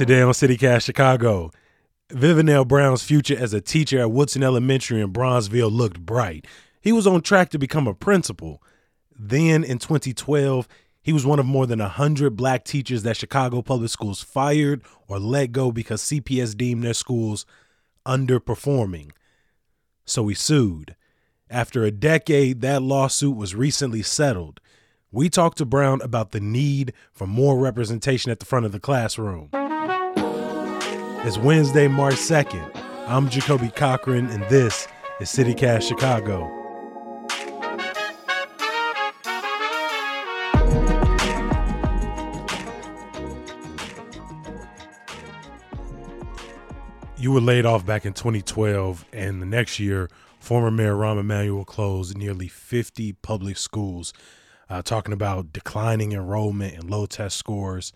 Today on CityCast Chicago, Vivinell Brown's future as a teacher at Woodson Elementary in Bronzeville looked bright. He was on track to become a principal. Then in 2012, he was one of more than 100 black teachers that Chicago Public Schools fired or let go because CPS deemed their schools underperforming. So he sued. After a decade, that lawsuit was recently settled. We talked to Brown about the need for more representation at the front of the classroom. It's Wednesday, March 2nd. I'm Jacoby Cochran, and this is CityCast Chicago. You were laid off back in 2012, and the next year, former Mayor Rahm Emanuel closed nearly 50 public schools, uh, talking about declining enrollment and low test scores.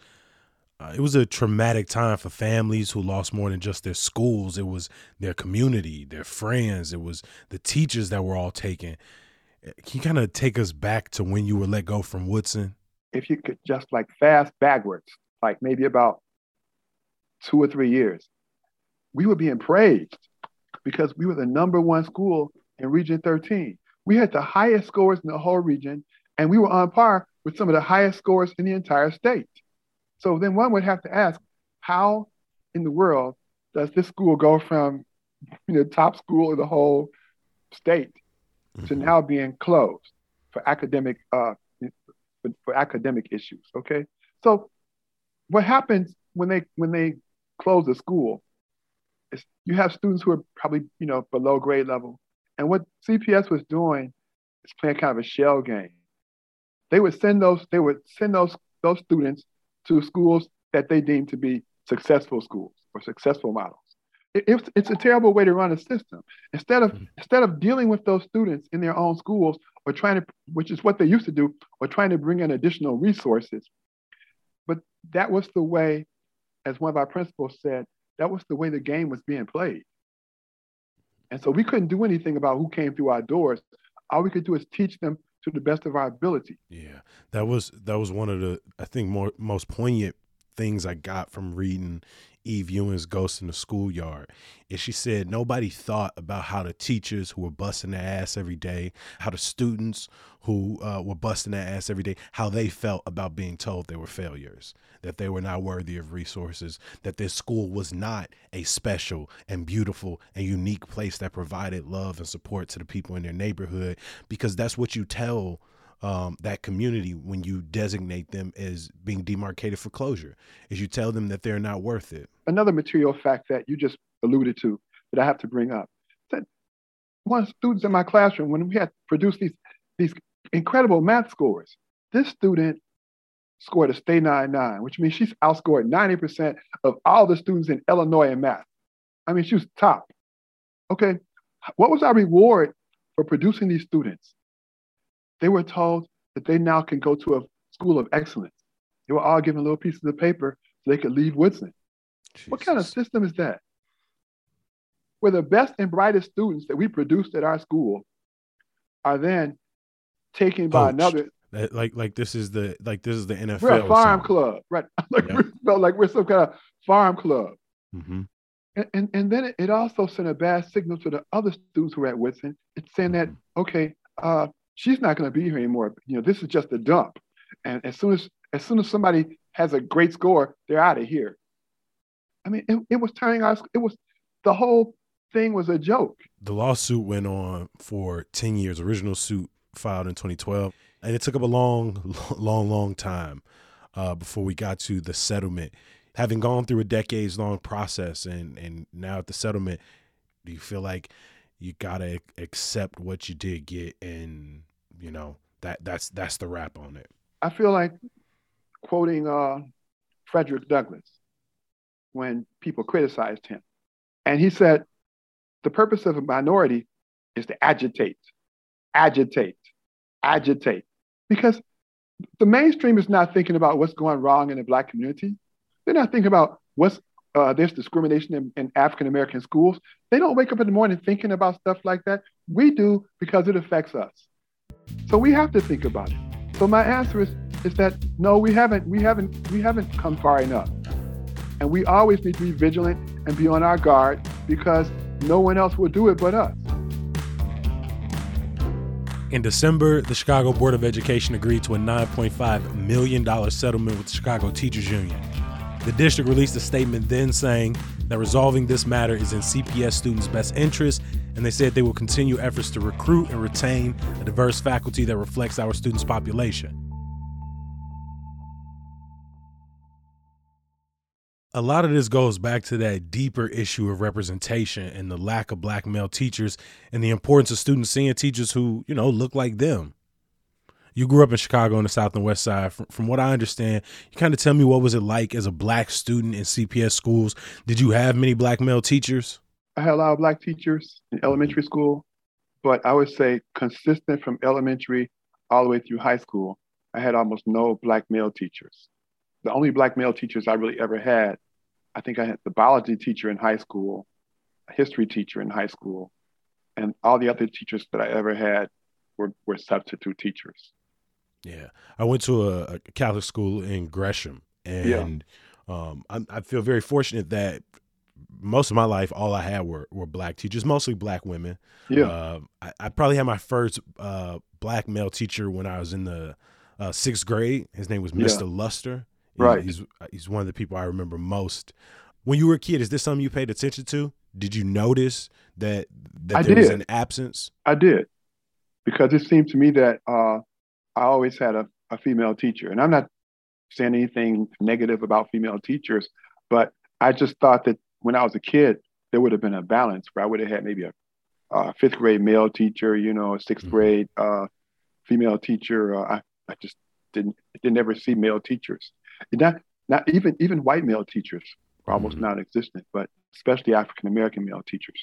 Uh, it was a traumatic time for families who lost more than just their schools. It was their community, their friends. It was the teachers that were all taken. Can you kind of take us back to when you were let go from Woodson? If you could just like fast backwards, like maybe about two or three years, we were being praised because we were the number one school in Region 13. We had the highest scores in the whole region, and we were on par with some of the highest scores in the entire state. So then one would have to ask, how in the world does this school go from you know, top school in the whole state mm-hmm. to now being closed for academic uh, for, for academic issues? Okay, so what happens when they when they close the school is you have students who are probably you know below grade level, and what CPS was doing is playing kind of a shell game. They would send those they would send those those students to schools that they deem to be successful schools or successful models. It, it's, it's a terrible way to run a system. Instead of mm-hmm. instead of dealing with those students in their own schools or trying to, which is what they used to do, or trying to bring in additional resources. But that was the way, as one of our principals said, that was the way the game was being played. And so we couldn't do anything about who came through our doors. All we could do is teach them to the best of our ability. Yeah, that was that was one of the I think more most poignant things I got from reading Eve Ewing's Ghost in the Schoolyard. And she said nobody thought about how the teachers who were busting their ass every day, how the students who uh, were busting their ass every day, how they felt about being told they were failures, that they were not worthy of resources, that their school was not a special and beautiful and unique place that provided love and support to the people in their neighborhood, because that's what you tell um, that community when you designate them as being demarcated for closure, is you tell them that they're not worth it. Another material fact that you just alluded to that I have to bring up that one students in my classroom, when we had produced these, these incredible math scores, this student scored a stay 9-9, which means she's outscored 90% of all the students in Illinois in math. I mean, she was top. Okay, what was our reward for producing these students? They were told that they now can go to a school of excellence. They were all given little pieces of paper so they could leave Woodson. Jesus. What kind of system is that? Where the best and brightest students that we produced at our school are then taken by another. Like like this is the like this is the NFL. We're a farm club, right? like yep. we're like we're some kind of farm club. Mm-hmm. And, and, and then it, also sent a bad signal to the other students who are at Woodson. It's saying that mm-hmm. okay, uh, she's not going to be here anymore. You know, this is just a dump. And as soon as as soon as somebody has a great score, they're out of here. I mean, it, it was turning us. It was the whole thing was a joke. The lawsuit went on for ten years. Original suit filed in 2012, and it took up a long, long, long time uh, before we got to the settlement. Having gone through a decades long process, and and now at the settlement, do you feel like you gotta accept what you did get, and you know that that's that's the wrap on it. I feel like quoting uh, Frederick Douglass when people criticized him, and he said, "The purpose of a minority is to agitate, agitate, agitate," because the mainstream is not thinking about what's going wrong in the black community. They're not thinking about what's uh, there's discrimination in, in African American schools. They don't wake up in the morning thinking about stuff like that. We do because it affects us. So we have to think about it. So my answer is is that no, we haven't we haven't we haven't come far enough. And we always need to be vigilant and be on our guard because no one else will do it but us. In December, the Chicago Board of Education agreed to a $9.5 million settlement with the Chicago Teachers Union. The district released a statement then saying that resolving this matter is in CPS students' best interest, and they said they will continue efforts to recruit and retain a diverse faculty that reflects our students' population. a lot of this goes back to that deeper issue of representation and the lack of black male teachers and the importance of students seeing teachers who, you know, look like them. You grew up in Chicago on the South and West Side. From, from what I understand, you kind of tell me what was it like as a black student in CPS schools? Did you have many black male teachers? I had a lot of black teachers in elementary school, but I would say consistent from elementary all the way through high school, I had almost no black male teachers. The only black male teachers I really ever had I think I had the biology teacher in high school, a history teacher in high school, and all the other teachers that I ever had were, were substitute teachers. Yeah. I went to a, a Catholic school in Gresham, and yeah. um, I, I, feel very fortunate that most of my life, all I had were, were black teachers, mostly black women. Yeah. Uh, I, I, probably had my first uh, black male teacher when I was in the uh, sixth grade. His name was Mr. Yeah. Luster. Right. He's he's one of the people I remember most. When you were a kid, is this something you paid attention to? Did you notice that that I there did. was an absence? I did, because it seemed to me that uh, I always had a, a female teacher, and I'm not saying anything negative about female teachers, but I just thought that when I was a kid, there would have been a balance where I would have had maybe a, fifth grade male teacher, you know, a 6th mm-hmm. grade uh, female teacher. Uh, I, I just didn't didn't ever see male teachers. Not not even even white male teachers were almost mm-hmm. non-existent, but especially African American male teachers,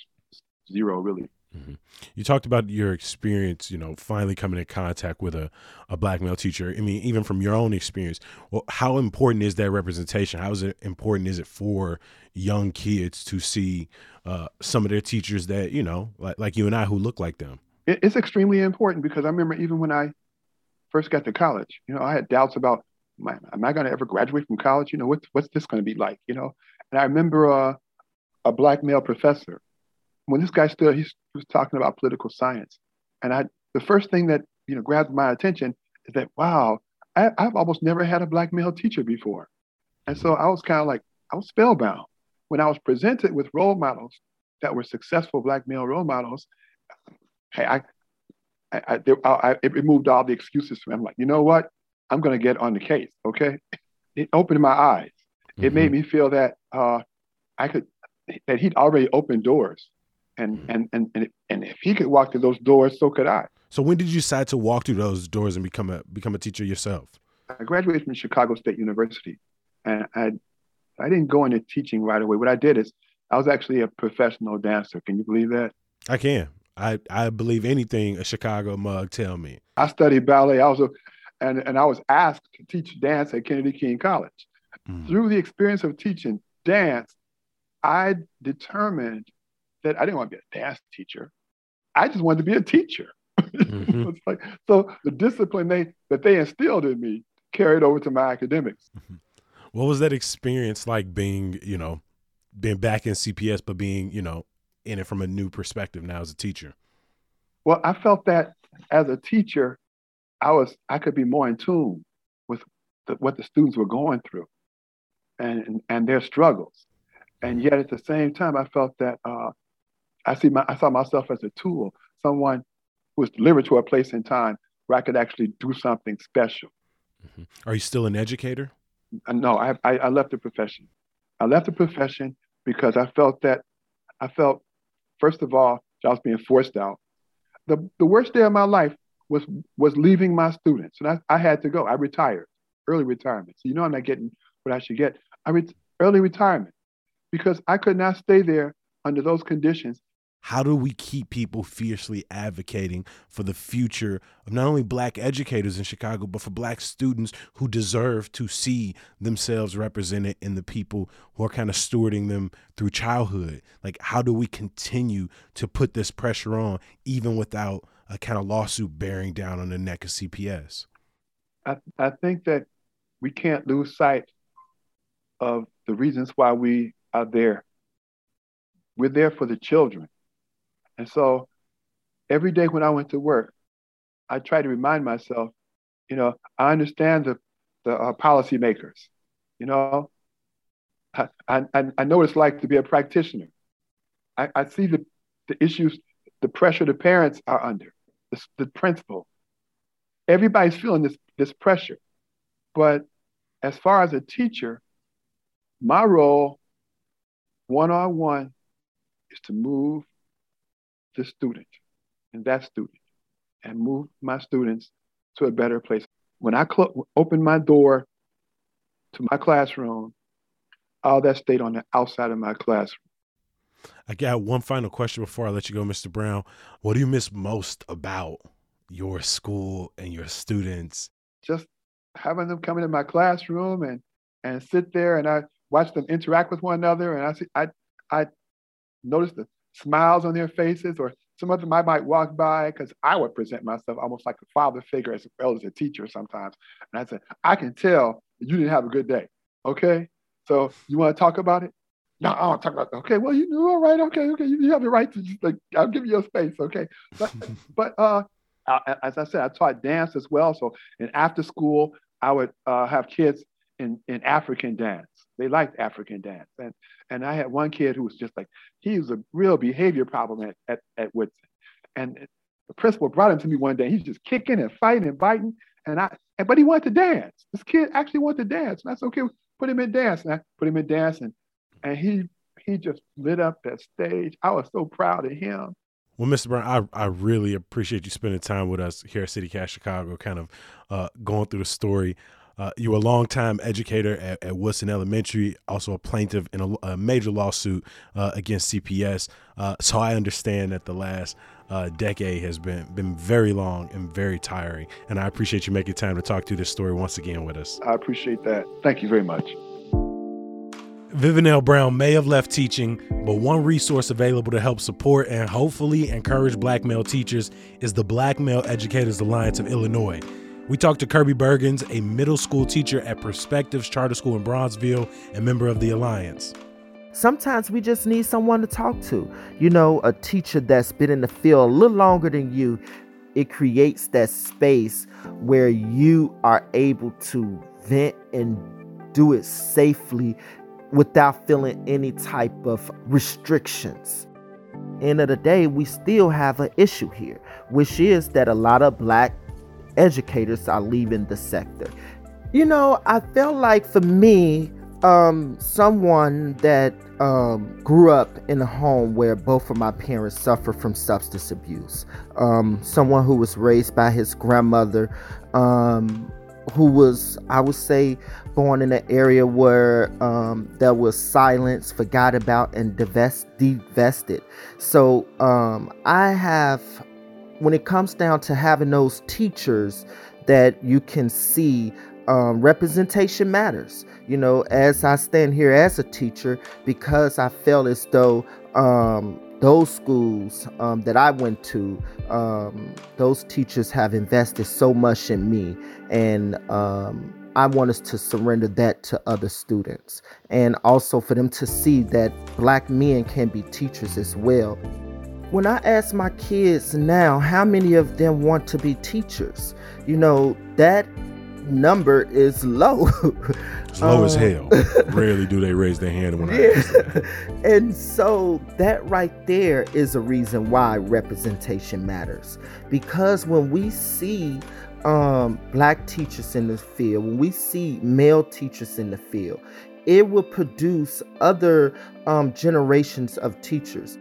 zero really. Mm-hmm. You talked about your experience, you know, finally coming in contact with a, a black male teacher. I mean, even from your own experience, well, how important is that representation? How is it important is it for young kids to see uh, some of their teachers that, you know, like, like you and I who look like them? It's extremely important because I remember even when I first got to college, you know, I had doubts about am I, am I going to ever graduate from college? You know, what's, what's this going to be like? You know, and I remember uh, a black male professor when this guy stood, he was talking about political science, and I the first thing that you know grabbed my attention is that wow, I, I've almost never had a black male teacher before, and so I was kind of like I was spellbound when I was presented with role models that were successful black male role models. Hey, I, I, I, I it removed all the excuses for me. I'm like, you know what? I'm going to get on the case. Okay. It opened my eyes. Mm-hmm. It made mm-hmm. me feel that uh, I could, that he'd already opened doors. And, and, and, and, and if he could walk through those doors, so could I. So when did you decide to walk through those doors and become a, become a teacher yourself? I graduated from Chicago State University and I, I didn't go into teaching right away. What I did is I was actually a professional dancer. Can you believe that? I can. I, I believe anything a Chicago mug tell me. I studied ballet. I was a and, and I was asked to teach dance at Kennedy King College. Mm. Through the experience of teaching dance, I determined that I didn't want to be a dance teacher. I just wanted to be a teacher. Mm-hmm. like, so the discipline they that they instilled in me carried over to my academics. Mm-hmm. What was that experience like being, you know, being back in CPS, but being, you know, in it from a new perspective now as a teacher? Well, I felt that as a teacher, I was I could be more in tune with the, what the students were going through and, and, and their struggles, and yet at the same time I felt that uh, I see my I saw myself as a tool, someone who was delivered to a place in time where I could actually do something special. Mm-hmm. Are you still an educator? Uh, no, I, I I left the profession. I left the profession because I felt that I felt first of all I was being forced out. The the worst day of my life was was leaving my students, and I, I had to go. I retired, early retirement. So you know I'm not getting what I should get. I re- early retirement because I could not stay there under those conditions. How do we keep people fiercely advocating for the future of not only black educators in Chicago, but for black students who deserve to see themselves represented in the people who are kind of stewarding them through childhood? Like, how do we continue to put this pressure on even without a kind of lawsuit bearing down on the neck of CPS? I, I think that we can't lose sight of the reasons why we are there. We're there for the children. And so every day when I went to work, I try to remind myself, you know, I understand the, the uh, policymakers. You know, I, I, I know what it's like to be a practitioner. I, I see the, the issues, the pressure the parents are under, the, the principal. Everybody's feeling this, this pressure. But as far as a teacher, my role, one on one, is to move the student and that student and move my students to a better place. When I cl- open my door to my classroom, all that stayed on the outside of my classroom. I got one final question before I let you go, Mr. Brown. What do you miss most about your school and your students? Just having them come into my classroom and and sit there and I watch them interact with one another and I see I I notice the smiles on their faces or some of them I might walk by because I would present myself almost like a father figure as well as a teacher sometimes. And I said, I can tell you didn't have a good day. Okay. So you want to talk about it? No, I don't talk about it. Okay, well, you know, all right, okay, okay. You, you have the right to just like I'll give you your space, okay. But but uh as I said, I taught dance as well. So in after school, I would uh, have kids in, in African dance. They liked African dance. And, and I had one kid who was just like, he was a real behavior problem at, at, at Woodson. And the principal brought him to me one day. He's just kicking and fighting and biting. And I, and, but he wanted to dance. This kid actually wanted to dance. And I said, okay, put him in dance. And I put him in dance. And, and he, he just lit up that stage. I was so proud of him. Well, Mr. Brown, I, I really appreciate you spending time with us here at CityCast Chicago, kind of uh, going through the story. Uh, you were a longtime educator at, at, Woodson Elementary, also a plaintiff in a, a major lawsuit uh, against CPS. Uh, so I understand that the last uh, decade has been been very long and very tiring. And I appreciate you making time to talk through this story once again with us. I appreciate that. Thank you very much. Vivinell Brown may have left teaching, but one resource available to help support and hopefully encourage black male teachers is the Black Male Educators Alliance of Illinois. We talked to Kirby Bergens, a middle school teacher at Perspectives Charter School in Bronzeville and member of the Alliance. Sometimes we just need someone to talk to. You know, a teacher that's been in the field a little longer than you. It creates that space where you are able to vent and do it safely without feeling any type of restrictions. End of the day, we still have an issue here, which is that a lot of black educators are leaving the sector. You know, I felt like for me, um, someone that um, grew up in a home where both of my parents suffered from substance abuse, um, someone who was raised by his grandmother, um, who was, I would say, born in an area where um, there was silence, forgot about, and divest, divested. So um, I have, when it comes down to having those teachers that you can see, um, representation matters. You know, as I stand here as a teacher, because I felt as though um, those schools um, that I went to, um, those teachers have invested so much in me, and um, I want us to surrender that to other students, and also for them to see that black men can be teachers as well. When I ask my kids now, how many of them want to be teachers? You know, that number is low. It's low um, as hell. Rarely do they raise their hand when yeah. I ask And so that right there is a reason why representation matters. Because when we see um, black teachers in the field, when we see male teachers in the field, it will produce other um, generations of teachers.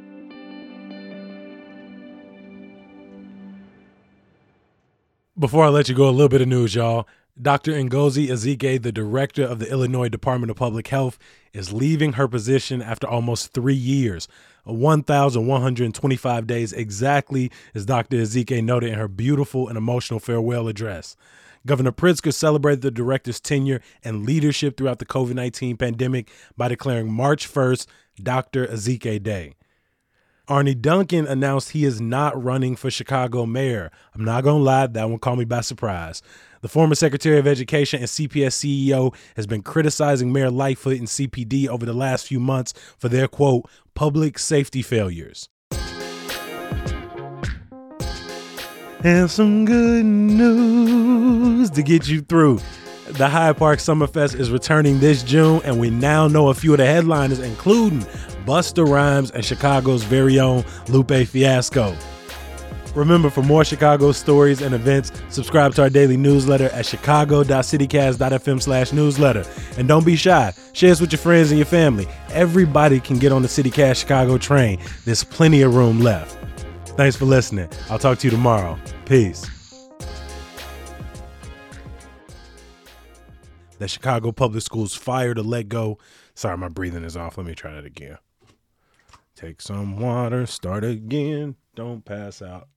Before I let you go, a little bit of news, y'all. Dr. Ngozi Ezike, the director of the Illinois Department of Public Health, is leaving her position after almost three years, 1,125 days exactly, as Dr. Ezike noted in her beautiful and emotional farewell address. Governor Pritzker celebrated the director's tenure and leadership throughout the COVID 19 pandemic by declaring March 1st Dr. Ezike Day. Arne Duncan announced he is not running for Chicago mayor. I'm not going to lie, that one caught me by surprise. The former Secretary of Education and CPS CEO has been criticizing Mayor Lightfoot and CPD over the last few months for their quote, public safety failures. And some good news to get you through. The Hyde Park Summerfest is returning this June, and we now know a few of the headliners, including Busta Rhymes and Chicago's very own Lupe Fiasco. Remember, for more Chicago stories and events, subscribe to our daily newsletter at chicago.citycast.fm slash newsletter. And don't be shy. Share us with your friends and your family. Everybody can get on the CityCast Chicago train. There's plenty of room left. Thanks for listening. I'll talk to you tomorrow. Peace. The Chicago Public Schools fire to let go. Sorry, my breathing is off. Let me try that again. Take some water, start again. Don't pass out.